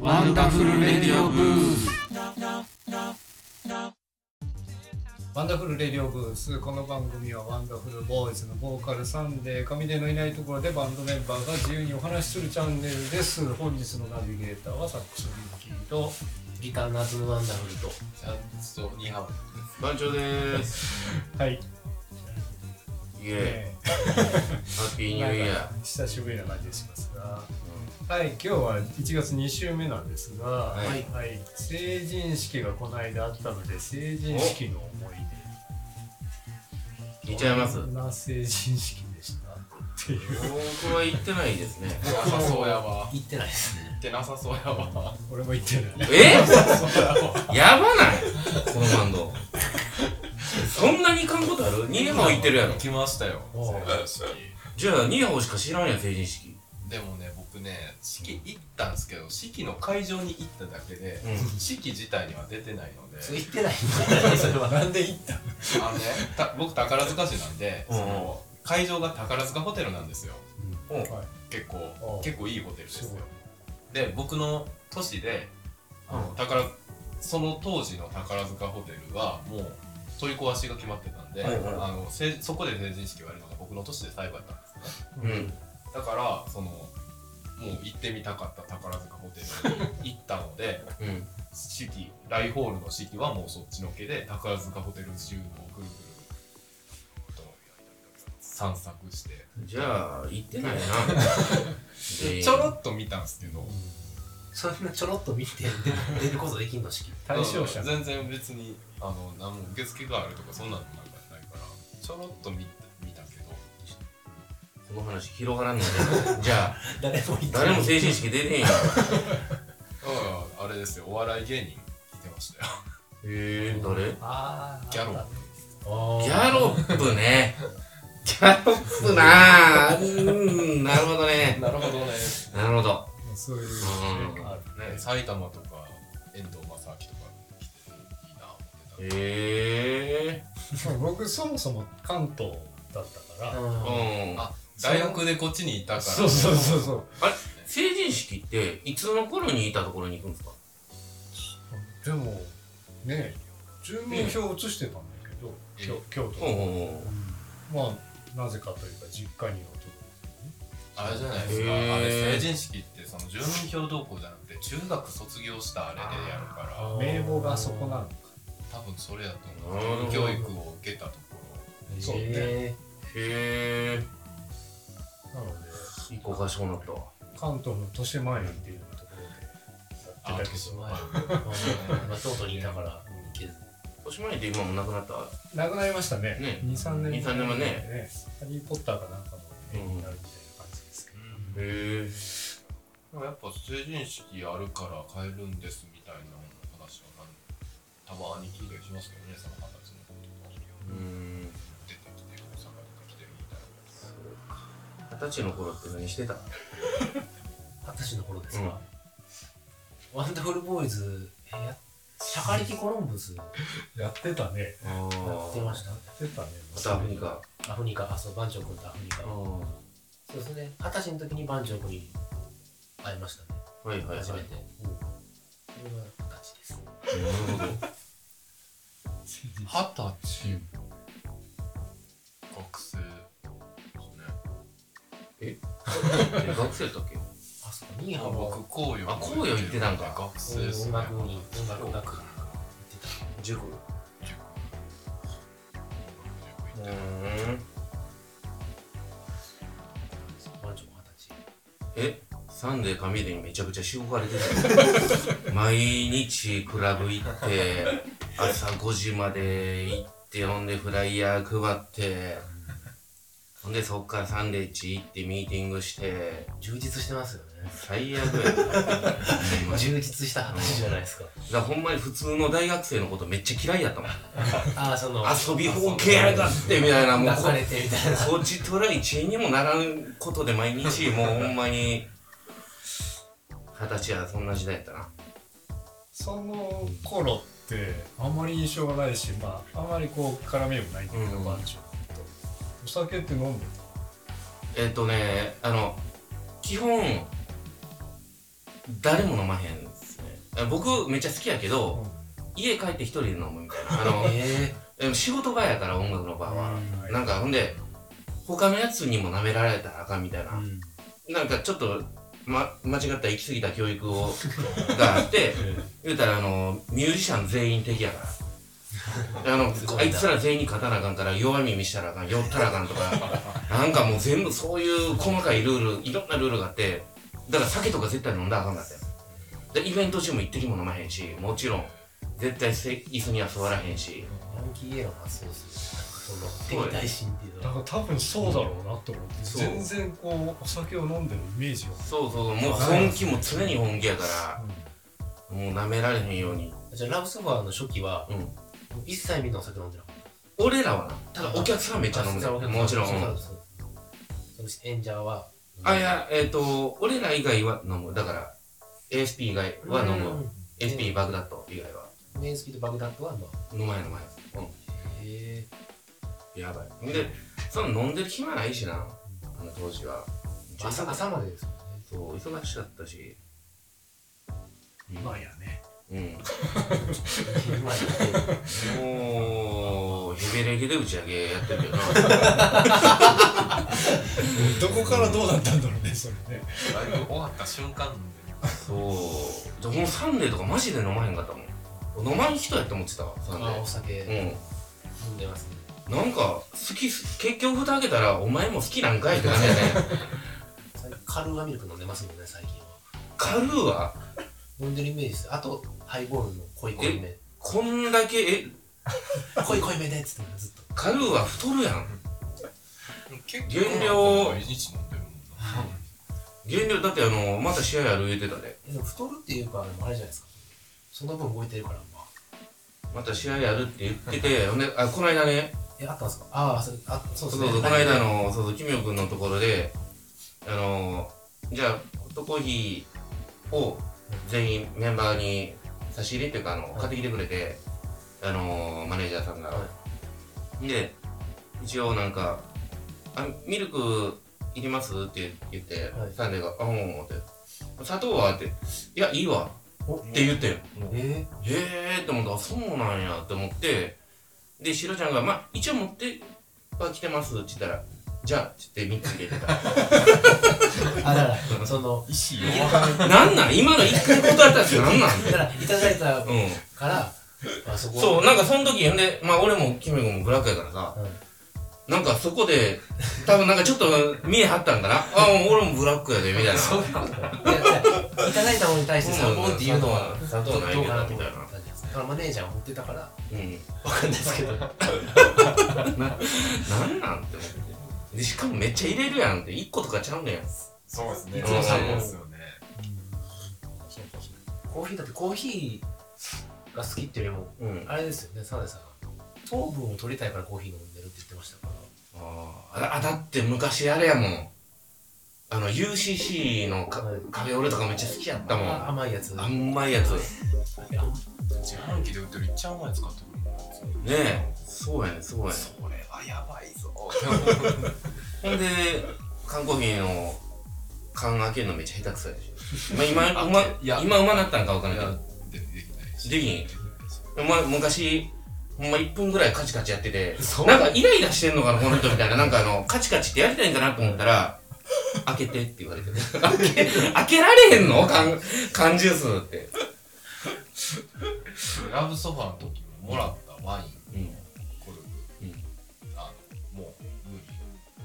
ワンダフルレディオブース。ワンダフルレディオブース。この番組はワンダフルボーイズのボーカルサンデーカミデのいないところでバンドメンバーが自由にお話しするチャンネルです。本日のナビゲーターはサックスミッキーとギター夏のワンダフルとちょっとニーハオ。番長でーす。はい、イエえ。ーイ。ハッピーニューイヤなんか久しぶりな感じがしますがはい今日は1月2週目なんですがははい。はい、成人式がこの間あったので成人式の思いーイ。いっちゃいます？どんな成人式でした？っていう。僕は行ってないですね。なさそうやわ。行ってないですね。行ってなさそうやわ。俺も言ってない。え？やばない？このバンド。そんなに行かんことある？ニーハオ行ってるやろ。行。きましたよ。おう。成人式。じゃあ、ニーハオしか知らんやん、成人式。でもね僕ね式行ったんですけど式の会場に行っただけでうん。式自体には出てないので。それ行ってない。ん だそれは。なんで言ったあのねた僕宝塚市なんでうん。その会場が宝塚ホテルなんですよ。うん。はい。結構お結構いいホテルですよ。で僕の年であの宝その当時の宝塚ホテルはもう取り壊しが決まってたんで、はいはい。あのせそこで成人式をやるのが僕の年で最後だったんですね。うん。だからそのもう行ってみたかった宝塚ホテルに行ったのでうん。式大ホールの式はもうそっちのけで宝塚ホテル中をぐるぐると散策して。じゃあ、行ってないな。全員。ちょろっと見たんですけど。そんなちょろっと見て出出ることできんの式。対象者。全然別にあの何も受付があるとかそんなのなんかないからちょろっと見た見たけどこの話広がらんので。じゃあ、誰も行って誰も成人式出てへんやん。へああれですよお笑い芸人来てましたよえ、誰？あーギャロップギャロップね。ギャロップなぁ。うーん、なるほどね。なるほどねなるほど。そういううんあるね埼玉とか遠藤正明とか来ていいな思ってたへえ僕そもそも関東だったから、うんー。うん。あ大学でこっちにいたから。そうそうそうそう。成人式っていつの頃にいたところに行くんですか？でもね住民票移してたんだけど、え京京都ほうほうほまあなぜかというか実家に男あれじゃないですか。あれ成人式ってその住民票動向じゃなくて中学卒業したあれでやるから。名簿がそこなのか。多分それだと思う。教育を受けたとこそうね。へえなので一個賢くなった。わ関東の豊島園っていうところでやってたけーど前 まあ京都にいたから。行けず豊島園って今もなくなった？なくなりましたね。ね。23年2 3年前ね。ハリー・ポッターかなんかの絵になるみたいな感じですけど、ろへえ。でもやっぱ成人式あるから帰るんですみたいな話はたまに聞いたりしますけどねその二十歳の子と。かうん二十歳の頃って何してた？二十歳の頃ですうん。かワンダフルボーイズえーやシャカリキコロンブス。や やってたね。あってました？やってたね。またアフリカ。アフリカ。あそう番長君とアフリカ。あそうですね。二十歳の時に番長君に会いましたね。いはいはい。初めて。それは二十歳です。なるほど。二十歳。学生ですね え？学生だっけ？あそうかニーあハも僕紅葉あ紅葉行ってたんか。学生ですね音楽に音楽学科行って塾。う塾。行ってーんた番長も二十歳えサンデー神出にめちゃくちゃしごかれてたよ毎日クラブ行って朝5時まで行ってほんでフライヤー配ってほんでそっからサンデーチ行ってミーティングして充実してますよね。最悪や 充実した話じゃないですか。だからほんまに普通の大学生のことめっちゃ嫌いやったもん。ああその遊びほうけやがってみたいなもう。れてみたいな。そっちとら一円にもならんことで毎日もうほんまに二十歳はそんな時代やったな。その頃ってあんまり印象がないしまああんまりこう絡みもないんだけど、うん番長とお酒って飲んでえっ、とねあの基本誰も飲まへんあ僕めっちゃ好きやけど、家帰って一人で飲むみたいな。あのえでも仕事場やから音楽の場は、うんなんかほんで他のやつにも舐められたらあかんみたいな、うん。なんかちょっと、ま、間違った行き過ぎた教育をがあって 言うたらあのミュージシャン全員敵やから あのあいつら全員に勝たなあかんから弱み見したらあかん酔ったらあかんとか なんかもう全部そういう細かいルールいろんなルールがあってだから酒とか絶対飲んだらあかんかったよ。でイベント中も一滴も飲まへんしもちろん絶対せ椅子には座らへんし。ヤンキーイエローがそうですよなんかそのそう敵対心っていうだのは。から多分そうだろうなと思って。そう。全然こうお酒を飲んでるイメージが。そうそうもう本気も常に本気やからもう舐められへんように。じゃあラブソファーの初期はうん一切みんなお酒飲んでなかっ俺らはなただお客さんめっちゃ飲むたねもちろん。そうそうそう。その演者はあいやえっ、と俺ら以外は飲む。だから ASP 以外は飲む、うん ASP バグダット以外は。メインスピードバグダッドはまあ飲まへん飲まへん。へえうんやばい。でその飲んでる暇ないしな。あの当時は。朝朝までですよね。そう忙しかったし。今やねうんもうヘベレケで打ち上げやってるけど。な どこからどうなったんだろうねそれね。ライブ終わった瞬間そう。じゃあもうサンデーとかマジで飲まへんかったもん。飲まん人やって思ってたわサンデあおー酒うん。飲んでますね。なんか好きす結局蓋開けたらお前も好きなんかいって感じやね。カルーアミルク飲んでますもんね最近は。カルーは飲んでるイメージです。あとハイボールの濃い濃いめ。こんだけえ？濃い濃いめでっつってずっと。カルーは太るやん。結原料毎日飲ん。でるもんな原料だってあのまた試合ある言うてたで。えでも太るっていうかでもあれじゃないですか。その分動いてるからまあ。また試合やるって言っててほんであこの間ね。えあったんですか？ああそれあそうそうですね。そうこの間のそうそうキミョ君のところであのじゃあホットコーヒーを全員メンバーに差し入れっていうかあの、はい。買ってきてくれてあのマネージャーさんが、はで一応なんか「あミルクいります?」って言って、はい。サンデーが「あうん」って「砂糖は?」って「いやいいわ」お？って言ってんえへえって思ったあそうなんやって思ってでシロちゃんが「まあ一応持っては来てます」って言ったら「じゃあ」って言って3つ入れてた その意思なんなん？今の一回断ったやつなんなん？だからいただいたうんから、まあ、そこ。そうなんかその時ほんでまあ俺もキム君もブラックやからさ、なんかそこで多分なんかちょっと見え張ったんかな？あ俺もブラックやでみたいな。そういいやいやいただいたものに対してサポンっていうのはうん砂糖ないけどどうかなと思みたいな。った感じですだからマネージャーが持ってたから。うんわかんないですけど。なんなんって思って。でしかもめっちゃ入れるやんって1個とかちゃうねんそうですね。いつもそうですよねコーヒーだってコーヒーが好きっていうよりもうん。あれですよねサナデさん。糖分を取りたいからコーヒー飲んでるって言ってましたから。あー。あだって昔あれやもん。あの UCC のかはい。カフェオレとかめっちゃ好きやったもん。あ甘いやつ。甘いやつ。ね自販機で売ってるいっちゃう前使ってくるもんえ。そうやねそうやねそれはやばいぞ。ほんで缶コーヒーの缶開けるのめっちゃ下手くそやし、まあ、今うま今うまなったんかわからんけど。でできないし。できん。お前昔ほんま1分ぐらいカチカチやっててなんかイライラしてんのかなこの人みたいな。なんかあのカチカチってやりたいんかなと思ったら開けてって言われて。開 け開けられへんの？缶缶ジュースって。ラブソファーの時ももらったワインうん。コルク、うん。あのもう無理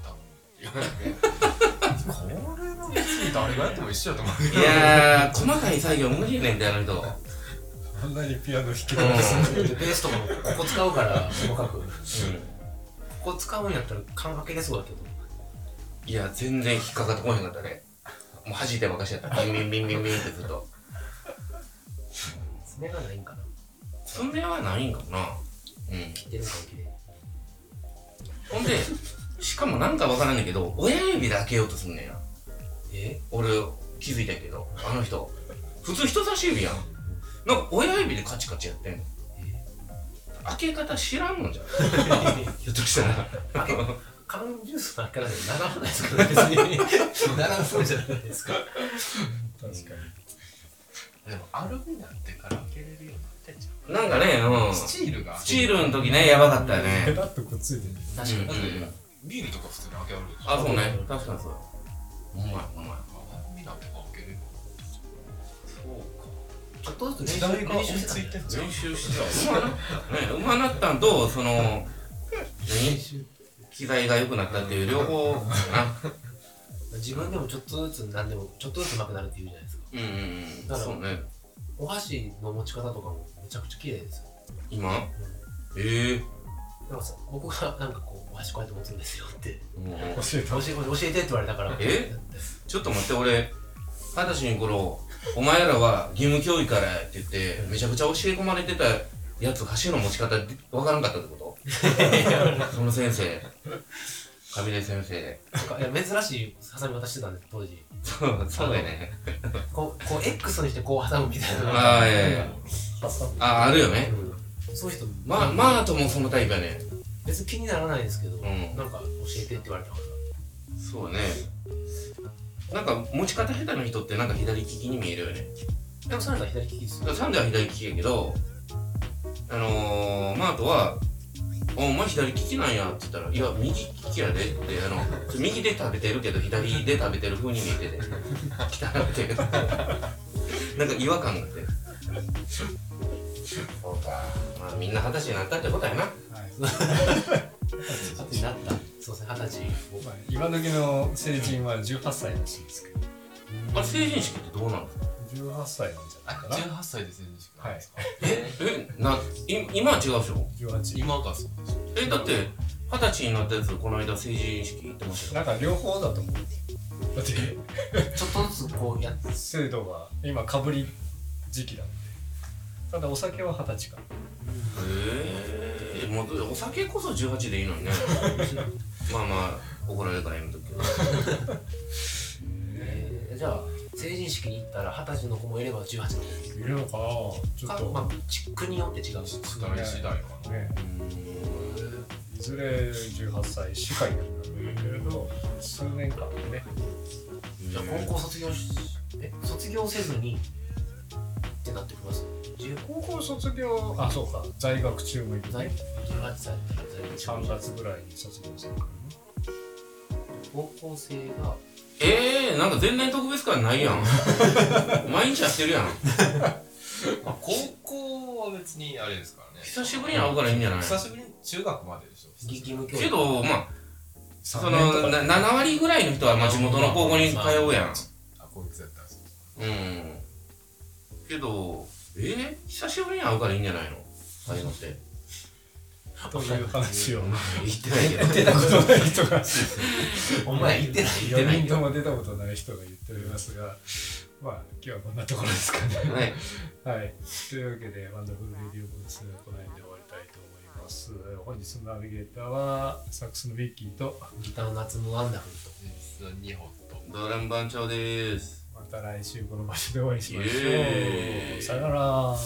頼むって言われてこれは別に誰がやっても一緒やと思ういやー細かい作業無理やねんってあの人。あんなにピアノ弾けうんるんですね。ベースとかもここ使うから細かく。ここ使うんやったら缶開けれそうだけど。いや全然引っかかってこへんかったね。もう弾いてばかしやった。ビンビンビンビンビンってずっと。爪がないんかな。爪はないんかな。うん。切ってるんかも綺麗にほんでしかもなんかわからんねんけど親指で開けようとすんねんやえ？俺気づいたけど。あの人。普通人差し指やん。なんか親指でカチカチやってんの。開け方知らんのじゃん。ひょっとしたら。缶ジュースの開けられ長くないですか？別に。長そうじゃないですか。確かにでもアルミになってから開けれるようになってんじゃなんかねうん。んスチールが。スチールの時ねやばかったよね。ペタッとくっついてる確かに、うん。ビールとか普通に開けられるでしょ。あそうね。確かにそうやほんまやほんまやアルミなんて開けれるちょっとずつ時代が追い練習してついてんじゃん練習してたうまなねうまなったんとその何機材が良くなったっていう両方かな。自分でもちょっとずつ何でもちょっとずつ上手くなるって言うじゃないですかうんうんうん。だからそうね。お箸の持ち方とかもめちゃくちゃ綺麗ですよ、今？ええなんかさ僕がなんかこうお箸こうやって持つんですよって。教えた教え教えてって言われたから。え？ちょっと待って俺二十歳の頃お前らは義務教育からやって言ってめちゃくちゃ教え込まれてたやつ箸の持ち方わからんかったってこと？その先生。上出先生。いや珍しいハサミ渡してたんです当時。そうそうだよね。こうこう X にしてこう挟むみたいなああいやいや。ああるよね。うんそういう人まマートもそのタイプやね。別に気にならないですけど、ん。なんか教えてって言われたからそうね。なんか持ち方下手な人ってなんか左利きに見えるよね。でもそれが左利きですよ。サンデーは左利きやけどあのー、マートは「おお前左利きなんや」って言ったら「いや右利きやで」ってあの右で食べてるけど左で食べてる風に見えてて 汚くて。なんか違和感があってそうか。まあみんな二十歳になったってことやな。はい。二十歳になった。そうですね二十歳。まあ今時の成人は18歳らしいですけど。あれ成人式ってどうなんですか？18歳なんじゃないかな。18歳で成人式なんですか？え？ない今は違うでしょ？18今がそうえだって二十歳になったやつこの間成人式行ってましたよ。なんか両方だと思う。だって。ちょっとずつこうやって 制度が今かぶり時期なん。でただお酒は二十歳か。らへえもうお酒こそ18でいいのにね。まあまあ怒られるからやめとくけど。えーじゃあ成人式に行ったら二十歳の子もいれば18の子もいいるのかな？ちょっと、るまあ地区によって違う。し時代次第かなねいずれ18歳しかいなくなるけれど数年間でね。じゃあ高校卒業しえ卒業せずにってなってきます？10高校卒業あそうか在学中もいる在ね。18歳だったら在3月ぐらいに卒業するからね高校生がえー、なんか全然特別感ないやん。毎日やってるやん。まあ高校は別にあれですからね。久しぶりに会うからいいんじゃない？久しぶりに中学まででしょ。義務教育。けどまあそ3の年とかな7割ぐらいの人はまあ地元の高校に通うやん。あこいつやったらそううん。けどえー、久しぶりに会うからいいんじゃないの？ああいうのって。という話を？言ってないけど。出たことない人が。お前言ってない言ってな4い人とも出たことない人が言っておりますが。まあ今日はこんなところですかね。はい。はい。というわけで、ワンダフルレディオブース、この辺で終わりたいと思います。本日のナビゲーターは、サックスのミッキーと、ギターの夏のワンダフルと。実は2本と。ドラム番長ですまた来週この場所でお会いしましょう。さよなら。